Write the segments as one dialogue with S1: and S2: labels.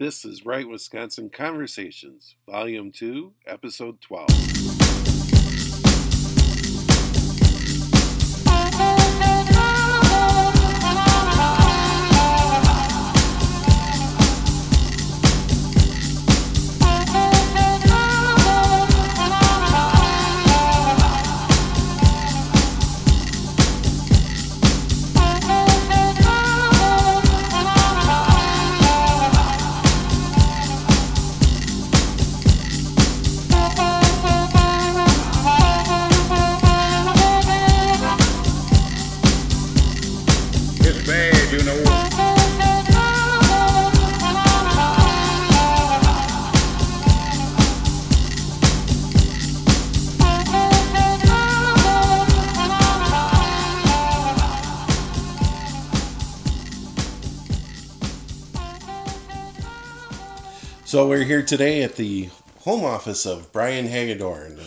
S1: This is Right Wisconsin Conversations, Volume 2, Episode 12. So we're here today at the home office of Brian Hagedorn,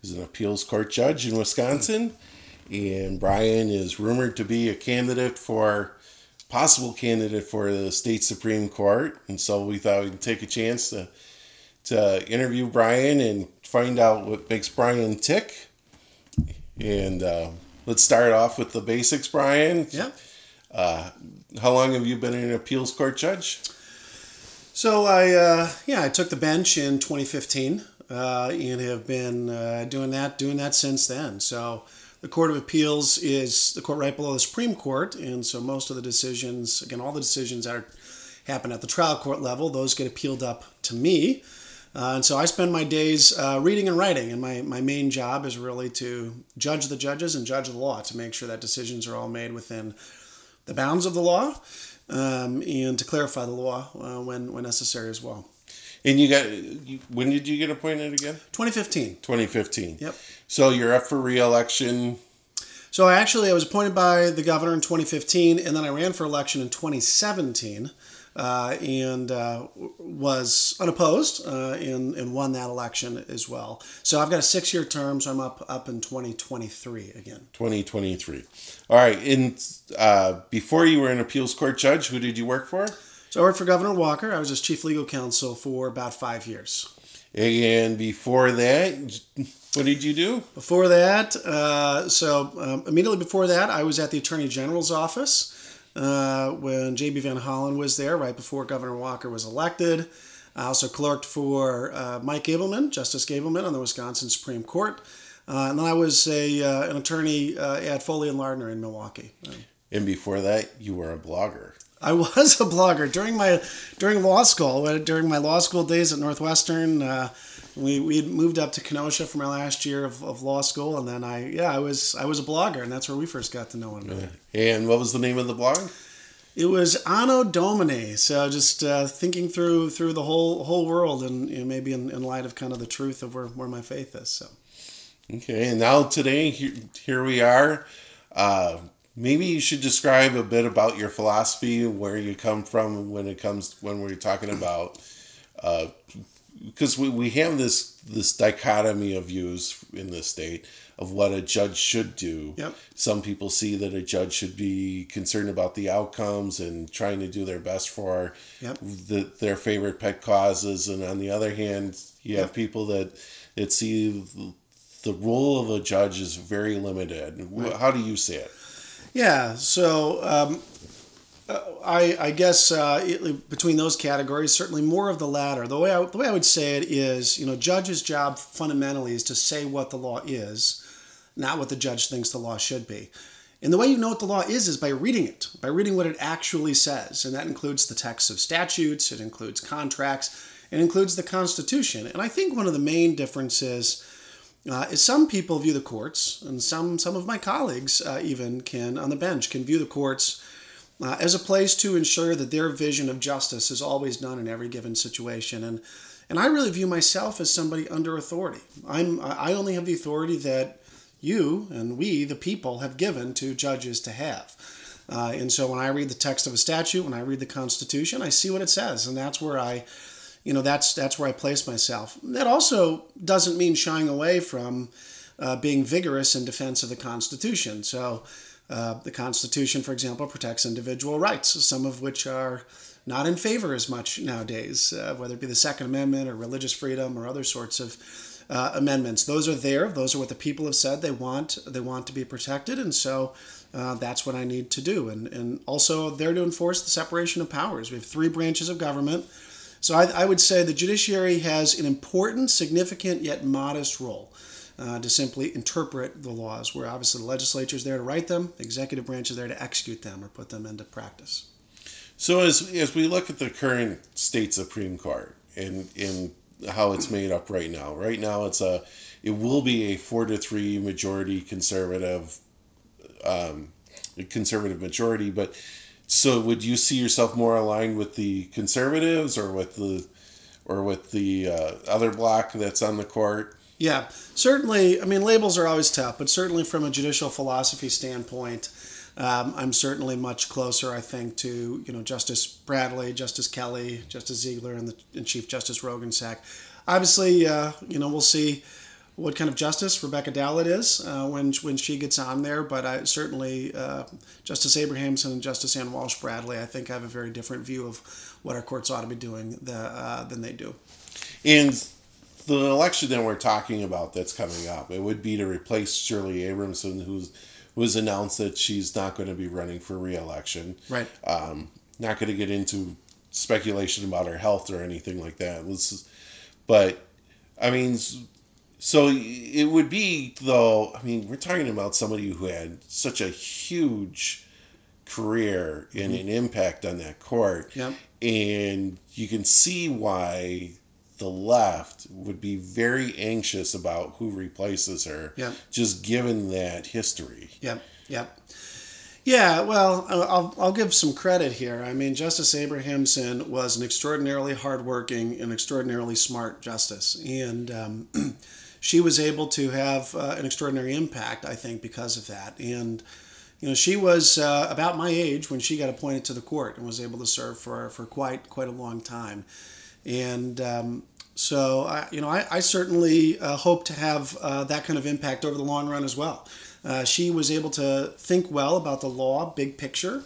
S1: who's an appeals court judge in Wisconsin. And Brian is rumored to be a candidate for, possible candidate for the state Supreme Court. And so we thought we'd take a chance to, to interview Brian and find out what makes Brian tick. And uh, let's start off with the basics, Brian.
S2: Yeah.
S1: How long have you been an appeals court judge?
S2: So I, uh, yeah, I took the bench in 2015 uh, and have been uh, doing that, doing that since then. So the Court of Appeals is the court right below the Supreme Court, and so most of the decisions, again, all the decisions that are, happen at the trial court level, those get appealed up to me. Uh, and so I spend my days uh, reading and writing, and my, my main job is really to judge the judges and judge the law to make sure that decisions are all made within the bounds of the law um, and to clarify the law uh, when, when necessary as well.
S1: And you got, you, when did you get appointed again?
S2: 2015.
S1: 2015.
S2: Yep.
S1: So you're up for reelection.
S2: So I actually I was appointed by the governor in 2015, and then I ran for election in 2017, uh, and uh, was unopposed uh, and and won that election as well. So I've got a six year term, so I'm up up in 2023 again.
S1: 2023. All right. And uh, before you were an appeals court judge, who did you work for?
S2: So I worked for Governor Walker. I was his chief legal counsel for about five years.
S1: And before that, what did you do?
S2: Before that, uh, so um, immediately before that, I was at the Attorney General's office uh, when J.B. Van Hollen was there, right before Governor Walker was elected. I also clerked for uh, Mike Gableman, Justice Gableman, on the Wisconsin Supreme Court. Uh, and then I was a, uh, an attorney uh, at Foley and Lardner in Milwaukee.
S1: And before that, you were a blogger.
S2: I was a blogger during my during law school. uh, During my law school days at Northwestern, uh, we we had moved up to Kenosha for my last year of, of law school, and then I yeah I was I was a blogger, and that's where we first got to know one another.
S1: And what was the name of the blog?
S2: It was Anno Domini, so just uh, thinking through through the whole whole world, and you know, maybe in, in light of kind of the truth of where, where my faith is. So
S1: Okay. And now today, here, here we are. Uh, maybe you should describe a bit about your philosophy, where you come from when it comes when we're talking about because we, we have this this dichotomy of views in this state of what a judge should do.
S2: Yep.
S1: Some people see that a judge should be concerned about the outcomes and trying to do their best for
S2: Yep.
S1: the, their favorite pet causes, and on the other hand, you have
S2: Yep.
S1: people that that see the role of a judge is very limited. Wh- How do you see it?
S2: Yeah, so um, I, I guess uh, it, between those categories, certainly more of the latter. The way I, the way I would say it is, you know, judge's job fundamentally is to say what the law is, not what the judge thinks the law should be. And the way you know what the law is is by reading it, by reading what it actually says. And that includes the text of statutes, it includes contracts, it includes the Constitution. And I think one of the main differences uh, is some people view the courts, and some some of my colleagues uh, even can on the bench can view the courts uh, as a place to ensure that their vision of justice is always done in every given situation. And and I really view myself as somebody under authority. I'm I only have the authority that you and we, the people, have given to judges to have. Uh, and so when I read the text of a statute, when I read the Constitution, I see what it says, and that's where I you know that's that's where I place myself. That also doesn't mean shying away from uh, being vigorous in defense of the Constitution. So, uh, the Constitution, for example, protects individual rights, some of which are not in favor as much nowadays, uh, whether it be the Second Amendment or religious freedom or other sorts of uh, amendments. Those are there. Those are what the people have said they want. They want to be protected, and so uh, that's what I need to do. And and also there to enforce the separation of powers. We have three branches of government. So I, I would say the judiciary has an important, significant, yet modest role. Uh, to simply interpret the laws, where obviously the legislature is there to write them, the executive branch is there to execute them or put them into practice.
S1: So as as we look at the current state supreme court and and how it's made up right now, right now it's a it will be a four to three majority conservative, um, conservative majority. But so would you see yourself more aligned with the conservatives or with the or with the uh, other block that's on the court?
S2: Yeah, certainly. I mean, labels are always tough, but certainly from a judicial philosophy standpoint, um, I'm certainly much closer, I think, to you know Justice Bradley, Justice Kelly, Justice Ziegler, and, the, and Chief Justice Roggensack. Obviously, uh, you know we'll see what kind of justice Rebecca Dallet is uh, when when she gets on there, but I certainly uh, Justice Abrahamson and Justice Ann Walsh Bradley, I think, have a very different view of what our courts ought to be doing the, uh, than they do.
S1: And the election that we're talking about that's coming up, it would be to replace Shirley Abrahamson, who's was announced that she's not going to be running for reelection.
S2: Right.
S1: Um, not going to get into speculation about her health or anything like that. Was, but I mean, so it would be though. I mean, we're talking about somebody who had such a huge career and mm-hmm. an impact on that court.
S2: Yep.
S1: And you can see why the left would be very anxious about who replaces her.
S2: Yeah.
S1: Just given that history.
S2: Yep. Yep. Yeah, well, I'll, I'll give some credit here. I mean, Justice Abrahamson was an extraordinarily hardworking and extraordinarily smart justice. And um, she was able to have uh, an extraordinary impact, I think, because of that. And, you know, she was uh, about my age when she got appointed to the court and was able to serve for, for quite, quite a long time. And um, so, I, you know, I, I certainly uh, hope to have uh, that kind of impact over the long run as well. Uh, she was able to think well about the law, big picture,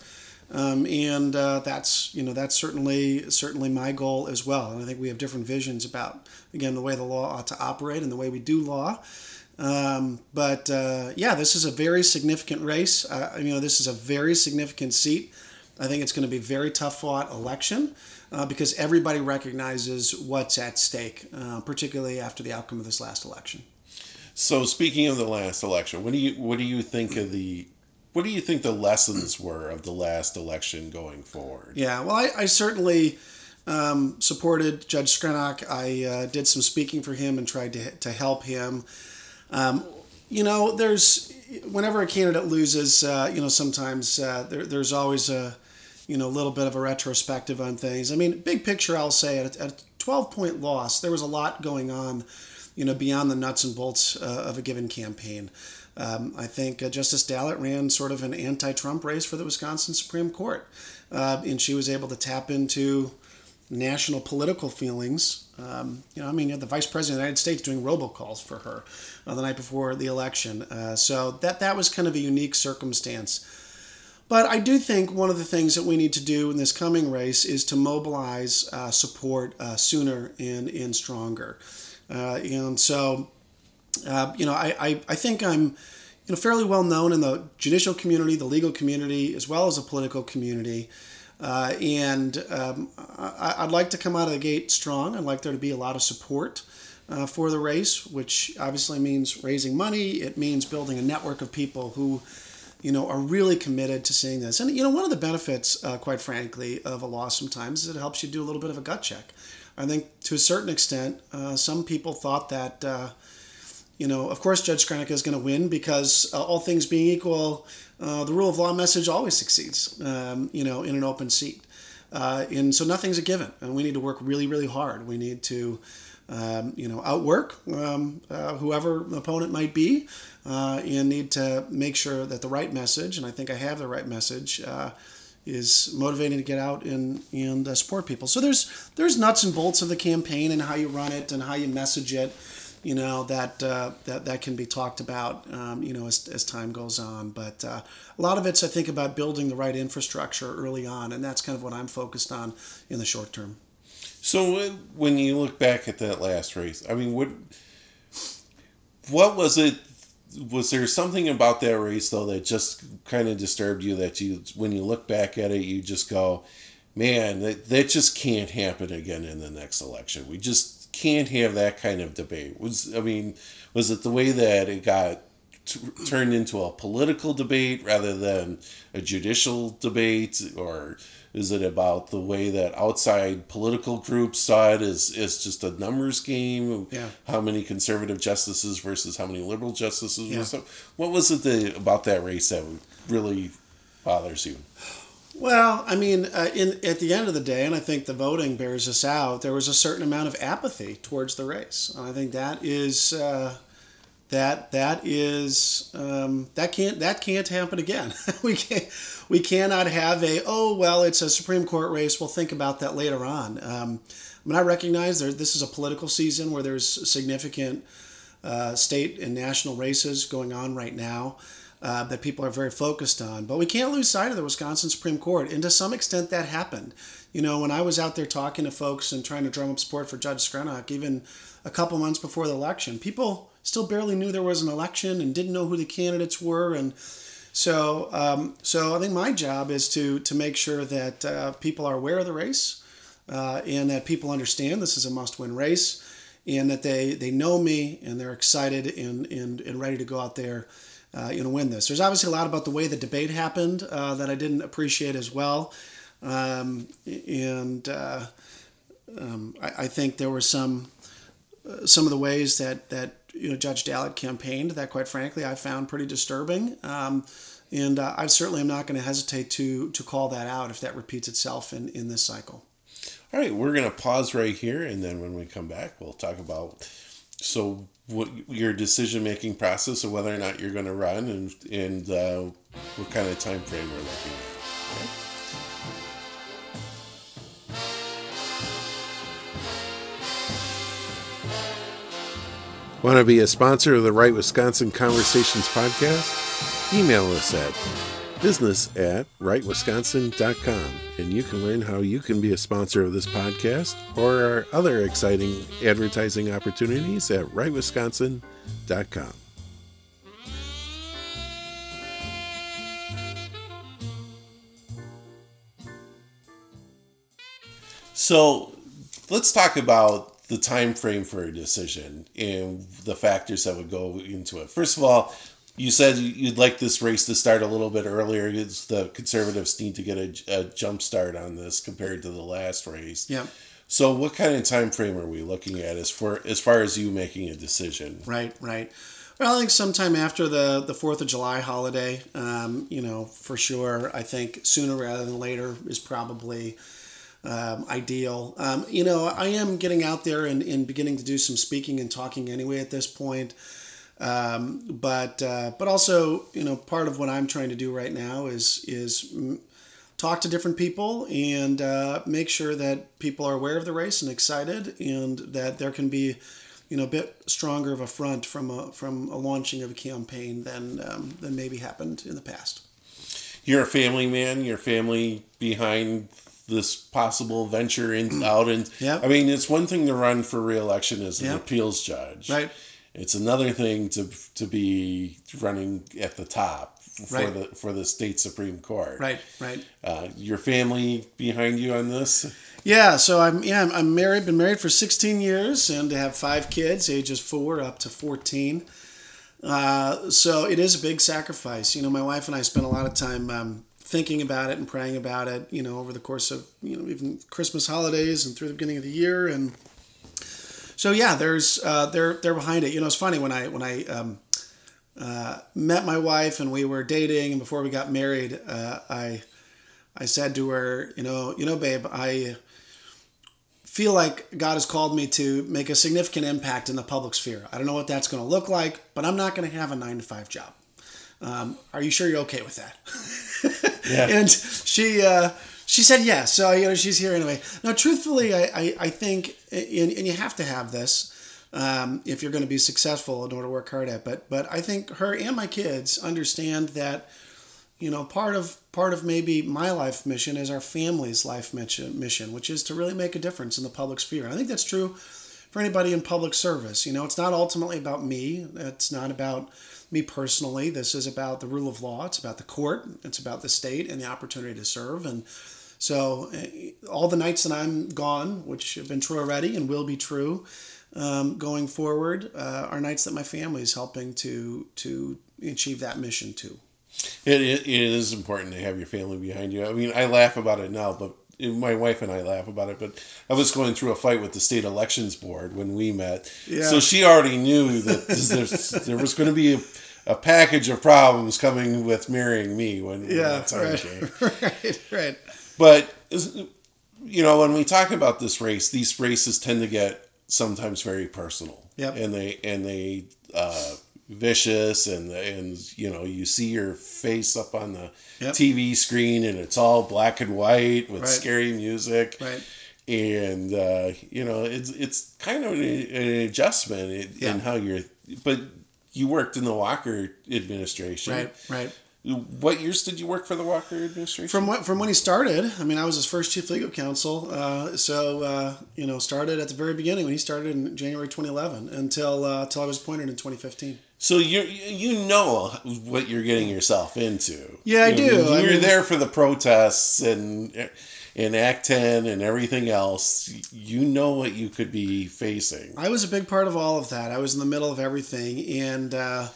S2: um, and uh, that's you know that's certainly certainly my goal as well. And I think we have different visions about again the way the law ought to operate and the way we do law. Um, but uh, yeah, this is a very significant race. You know, this is a very significant seat. I think it's going to be very tough fought election uh, because everybody recognizes what's at stake, uh, particularly after the outcome of this last election.
S1: So, speaking of the last election, what do you what do you think of the what do you think the lessons were of the last election going forward?
S2: Yeah, well, I, I certainly um, supported Judge Screnock. I uh, did some speaking for him and tried to to help him. Um, you know, there's whenever a candidate loses, uh, you know, sometimes uh, there, there's always a you know, a little bit of a retrospective on things. I mean, big picture, I'll say at a 12 point loss, there was a lot going on, you know, beyond the nuts and bolts uh, of a given campaign. Um, I think uh, Justice Dallet ran sort of an anti Trump race for the Wisconsin Supreme Court, uh, and she was able to tap into national political feelings. Um, you know, I mean, the Vice President of the United States doing robocalls for her uh, the night before the election. Uh, so that that was kind of a unique circumstance. But I do think one of the things that we need to do in this coming race is to mobilize uh, support uh, sooner and, and stronger. Uh, and so, uh, you know, I, I, I think I'm you know, fairly well known in the judicial community, the legal community, as well as the political community. Uh, and um, I, would like to come out of the gate strong. I'd like there to be a lot of support uh, for the race, which obviously means raising money. It means building a network of people who you know, are really committed to seeing this. And, you know, one of the benefits, uh, quite frankly, of a loss sometimes is it helps you do a little bit of a gut check. I think to a certain extent, uh, some people thought that, uh, you know, of course, Judge Screnock is going to win because uh, all things being equal, uh, the rule of law message always succeeds, um, you know, in an open seat. Uh, and so nothing's a given. And we need to work really, really hard. We need to, um, you know, outwork um, whoever the opponent might be uh, and need to make sure that the right message, and I think I have the right message, uh, is motivating to get out and and uh, support people. So there's there's nuts and bolts of the campaign and how you run it and how you message it. you know that uh, that that can be talked about um, you know as, as time goes on but uh, a lot of it's I think about building the right infrastructure early on and that's kind of what I'm focused on in the short term
S1: So when- you look back at that last race, I mean, what what was it? Was there something about that race though that just kind of disturbed you? That you, when you look back at it, you just go, "Man, that, that just can't happen again in the next election. We just can't have that kind of debate." Was I mean, was it the way that it got t- turned into a political debate rather than a judicial debate, or is it about the way that outside political groups saw it as, as just a numbers game?
S2: Yeah.
S1: How many conservative justices versus how many liberal justices?
S2: Yeah.
S1: So what was it that, about that race that really bothers you?
S2: Well, I mean, uh, in at the end of the day, and I think the voting bears this out. There was a certain amount of apathy towards the race, and I think that is uh, that that is um, that can't that can't happen again. we can't we cannot have a oh well it's a Supreme Court race. We'll think about that later on. Um, I mean, I recognize there this is a political season where there's significant uh, state and national races going on right now uh, that people are very focused on. But we can't lose sight of the Wisconsin Supreme Court, and to some extent that happened. You know, when I was out there talking to folks and trying to drum up support for Judge Screnock, even a couple months before the election, people still barely knew there was an election and didn't know who the candidates were, and so um, so I think my job is to to make sure that uh, people are aware of the race uh, and that people understand this is a must-win race and that they they know me and they're excited and and, and ready to go out there uh, you know win this. There's obviously a lot about the way the debate happened uh, that i didn't appreciate as well. Um, and uh, um, I, I think there were some uh, some of the ways that that you know judge Dallet campaigned that quite frankly i found pretty disturbing um, and uh, i certainly am not going to hesitate to to call that out if that repeats itself in in this cycle
S1: All right, we're gonna pause right here, and then when we come back, we'll talk about so what your decision making process of whether or not you're gonna run, and and uh, what kind of time frame we're looking at. Okay? Want to be a sponsor of the Right Wisconsin Conversations podcast? Email us at business at rightwisconsin.com and you can learn how you can be a sponsor of this podcast or our other exciting advertising opportunities at rightwisconsin.com. So let's talk about the time frame for a decision and the factors that would go into it. First of all, you said you'd like this race to start a little bit earlier. It's the conservatives need to get a, a jump start on this compared to the last race.
S2: yeah
S1: So, what kind of time frame are we looking at as for as far as you making a decision?
S2: Right, right. Well, I think sometime after the the Fourth of July holiday, um, you know, for sure. I think sooner rather than later is probably um, ideal. Um, you know, I am getting out there and, and beginning to do some speaking and talking anyway at this point. Um, but uh, but also, you know, part of what I'm trying to do right now is is talk to different people and uh, make sure that people are aware of the race and excited, and that there can be, you know, a bit stronger of a front from a from a launching of a campaign than um, than maybe happened in the past.
S1: You're a family man. Your family behind this possible venture in out and
S2: Yeah.
S1: I mean, it's one thing to run for reelection as an
S2: Yeah.
S1: appeals judge.
S2: Right.
S1: It's another thing to to be running at the top for
S2: Right.
S1: the for the state supreme court.
S2: Right, right.
S1: Uh, your family behind you on this.
S2: Yeah, so I'm yeah I'm, I'm married. Been married for 16 years, and to have five kids, ages four up to 14. Uh, so it is a big sacrifice. You know, my wife and I spent a lot of time um, thinking about it and praying about it. You know, over the course of you know even Christmas holidays and through the beginning of the year, and so yeah, there's uh, they're they're behind it. You know, it's funny when I when I um, uh, met my wife and we were dating, and before we got married, uh, I I said to her, you know, you know, babe, I feel like God has called me to make a significant impact in the public sphere. I don't know what that's going to look like, but I'm not going to have a nine to five job. Um, are you sure you're okay with that?
S1: Yeah.
S2: and she uh, she said yes. So you know she's here anyway. Now, truthfully, I I, I think and, and you have to have this. um, if you're going to be successful in order to work hard at. But but I think her and my kids understand that you know part of part of maybe my life mission is our family's life mission mission which is to really make a difference in the public sphere and i think that's true for anybody in public service. You know it's not ultimately about me. It's not about me personally. This is about the rule of law. It's about the court. It's about the state and the opportunity to serve. And so eh, all the nights that i'm gone which have been true already and will be true um, going forward uh, are nights that my family is helping to to achieve that mission too.
S1: It, it, it is important to have your family behind you. I mean, I laugh about it now, but my wife and I laugh about it. But I was going through a fight with the state elections board when we met,
S2: Yeah.
S1: so she already knew that there was going to be a, a package of problems coming with marrying me when, when
S2: yeah
S1: that time
S2: right
S1: came.
S2: right right
S1: But you know, when we talk about this race, these races tend to get sometimes very personal.
S2: Yep.
S1: And they and they uh, vicious and and you know you see your face up on the
S2: Yep.
S1: TV screen and it's all black and white with
S2: Right.
S1: scary music.
S2: Right.
S1: And uh, you know it's it's kind of an, an adjustment in,
S2: Yeah.
S1: in how you're. But you worked in the Walker administration.
S2: right right
S1: What years did you work for the Walker administration?
S2: From when, from when he started, I mean, I was his first chief legal counsel. Uh, so uh, you know, started at the very beginning when he started in January 2011 until uh, until I was appointed in 2015.
S1: So you you know what you're getting yourself into.
S2: Yeah, I
S1: You know,
S2: do.
S1: You
S2: I mean-
S1: there for the protests and and Act Ten and everything else. You know what you could be facing.
S2: I was a big part of all of that. I was in the middle of everything, and uh,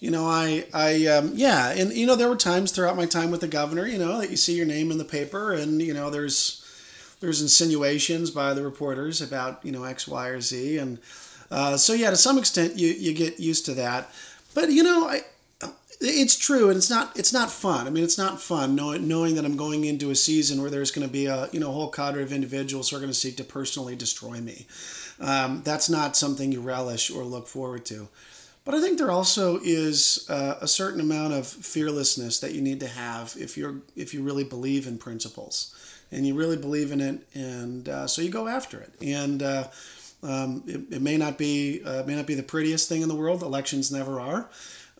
S2: you know, I I um, yeah, and you know, there were times throughout my time with the governor, you know, that you see your name in the paper, and you know, there's there's insinuations by the reporters about you know X, Y, or Z, and uh, so yeah, to some extent, you you get used to that. But you know, I it's true, and it's not it's not fun. I mean, it's not fun knowing knowing that I'm going into a season where there's going to be a you know whole cadre of individuals who are going to seek to personally destroy me. Um, that's not something you relish or look forward to. But I think there also is uh, a certain amount of fearlessness that you need to have if you're if you really believe in principles and you really believe in it, and uh, so you go after it. And uh, um, it, it may not be uh, may not be the prettiest thing in the world. Elections never are.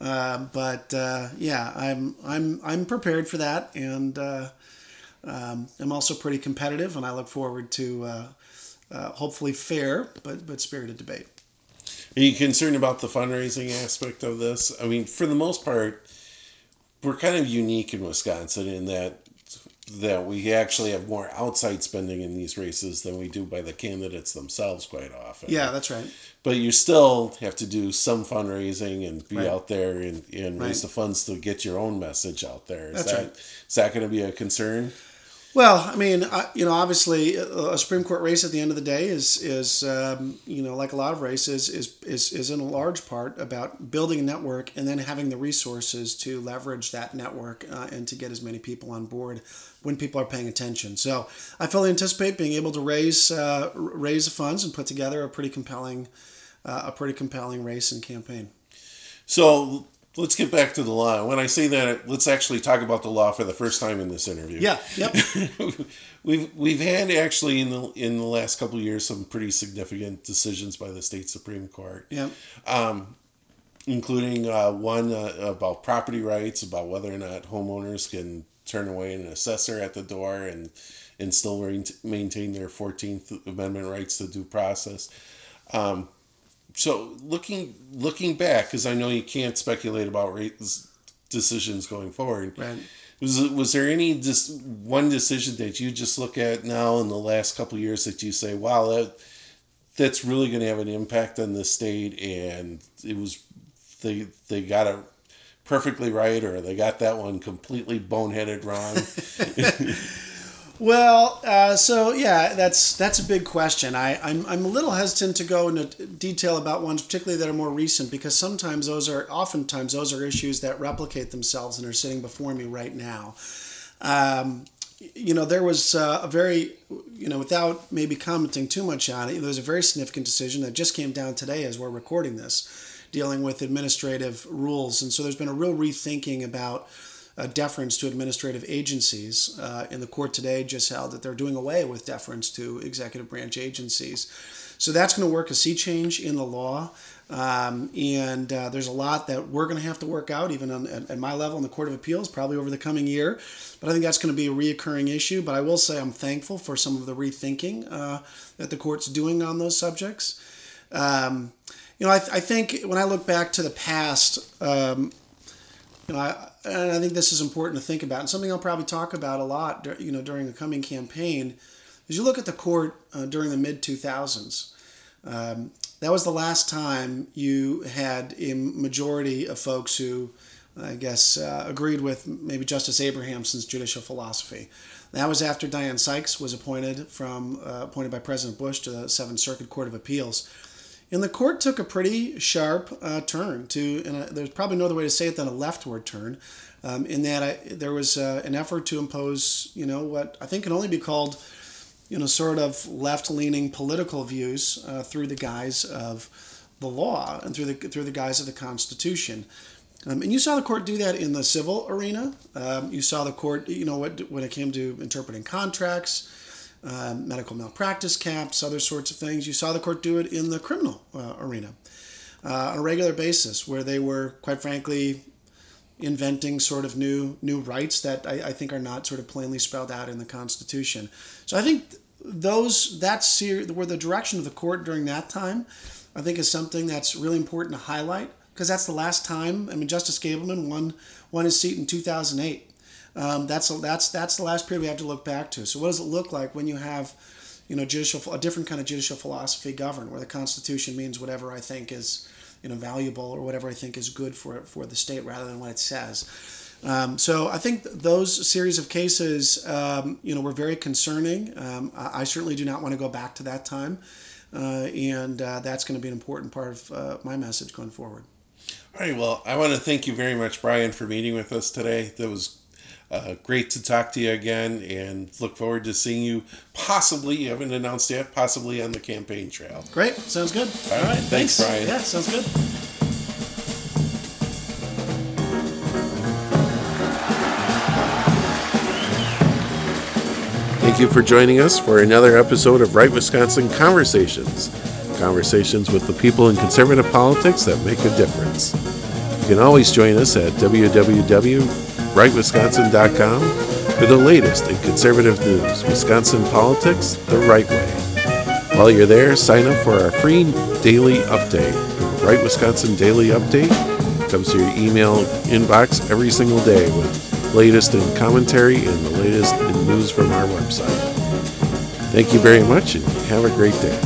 S2: Uh, but uh, yeah, I'm I'm I'm prepared for that, and uh, um, I'm also pretty competitive, and I look forward to uh, uh, hopefully fair but but spirited debate.
S1: Are you concerned about the fundraising aspect of this? I mean, for the most part, we're kind of unique in Wisconsin in that that we actually have more outside spending in these races than we do by the candidates themselves quite often.
S2: Yeah, that's right.
S1: But you still have to do some fundraising and be
S2: Right.
S1: out there and, and raise the funds to get your own message out there. Is
S2: That's
S1: that
S2: right.
S1: is that going to be a concern?
S2: Well, I mean, I, you know, obviously, a a Supreme Court race at the end of the day is is um, you know, like a lot of races, is is is in a large part about building a network and then having the resources to leverage that network uh, and to get as many people on board when people are paying attention. So, I fully anticipate being able to raise uh, raise the funds and put together a pretty compelling uh, a pretty compelling race and campaign.
S1: So let's get back to the law. When I say that, let's actually talk about the law for the first time in this interview.
S2: Yeah. Yep.
S1: we've we've had actually in the in the last couple of years some pretty significant decisions by the state supreme court,
S2: yep.
S1: including uh, one uh, about property rights, about whether or not homeowners can turn away an assessor at the door and and still main- maintain their Fourteenth Amendment rights to due process. Um, so looking looking back, because I know you can't speculate about rates decisions going forward.
S2: Right.
S1: Was was there any just one decision that you just look at now in the last couple of years that you say, wow, that that's really going to have an impact on the state, and it was they they got it perfectly right, or they got that one completely boneheaded wrong.
S2: Well, uh, so yeah, that's that's a big question. I, I'm, I'm a little hesitant to go into detail about ones, particularly that are more recent, because sometimes those are, oftentimes those are issues that replicate themselves and are sitting before me right now. Um, you know, there was uh, a very, you know, without maybe commenting too much on it, there was a very significant decision that just came down today as we're recording this, dealing with administrative rules, and so there's been a real rethinking about uh, deference to administrative agencies. Uh, and the court today just held that they're doing away with deference to executive branch agencies. So that's going to work a sea change in the law. Um, and uh, there's a lot that we're going to have to work out, even on, at, at, my level in the Court of Appeals, probably over the coming year. But I think that's going to be a reoccurring issue. But I will say I'm thankful for some of the rethinking uh, that the court's doing on those subjects. Um, you know, I, I, think when I look back to the past, um, you know, I, and I think this is important to think about, and something I'll probably talk about a lot, you know, during the coming campaign, is you look at the court uh, during the mid 2000s. Um, that was the last time you had a majority of folks who, I guess, uh, agreed with maybe Justice Abrahamson's judicial philosophy. That was after Diane Sykes was appointed from uh, appointed by President Bush to the Seventh Circuit Court of Appeals. And the court took a pretty sharp uh, turn to, and uh, there's probably no other way to say it than a leftward turn, um, in that I, there was uh, an effort to impose, you know, what I think can only be called, you know, sort of left-leaning political views uh, through the guise of the law and through the through the guise of the Constitution. Um, and you saw the court do that in the civil arena. Um, you saw the court, you know, what, when it came to interpreting contracts, uh, medical malpractice caps, other sorts of things. You saw the court do it in the criminal uh, arena uh, on a regular basis, where they were, quite frankly, inventing sort of new new rights that I, I think are not sort of plainly spelled out in the Constitution. So I think those that's ser- where the direction of the court during that time, I think, is something that's really important to highlight because that's the last time. I mean, Justice Gableman won won his seat in 2008. Um, that's that's that's the last period we have to look back to. So what does it look like when you have, you know, judicial a different kind of judicial philosophy govern, where the Constitution means whatever I think is, you know, valuable or whatever I think is good for for the state rather than what it says. Um, so I think those series of cases, um, you know, were very concerning. Um, I, I, certainly do not want to go back to that time, uh, and uh, that's going to be an important part of uh, my message going forward.
S1: All right. Well, I want to thank you very much, Brian, for meeting with us today. That was uh, great to talk to you again and look forward to seeing you possibly, you haven't announced yet, possibly on the campaign trail.
S2: Great. Sounds good.
S1: All, All right. Thanks, thanks, Brian.
S2: Yeah, sounds good.
S1: Thank you for joining us for another episode of Right Wisconsin Conversations. Conversations with the people in conservative politics that make a difference. You can always join us at www rightwisconsin.com for the latest in conservative news, Wisconsin politics the right way. While you're there, sign up for our free daily update. Right Wisconsin Daily Update comes to your email inbox every single day with latest in commentary and the latest in news from our website. Thank you very much and have a great day.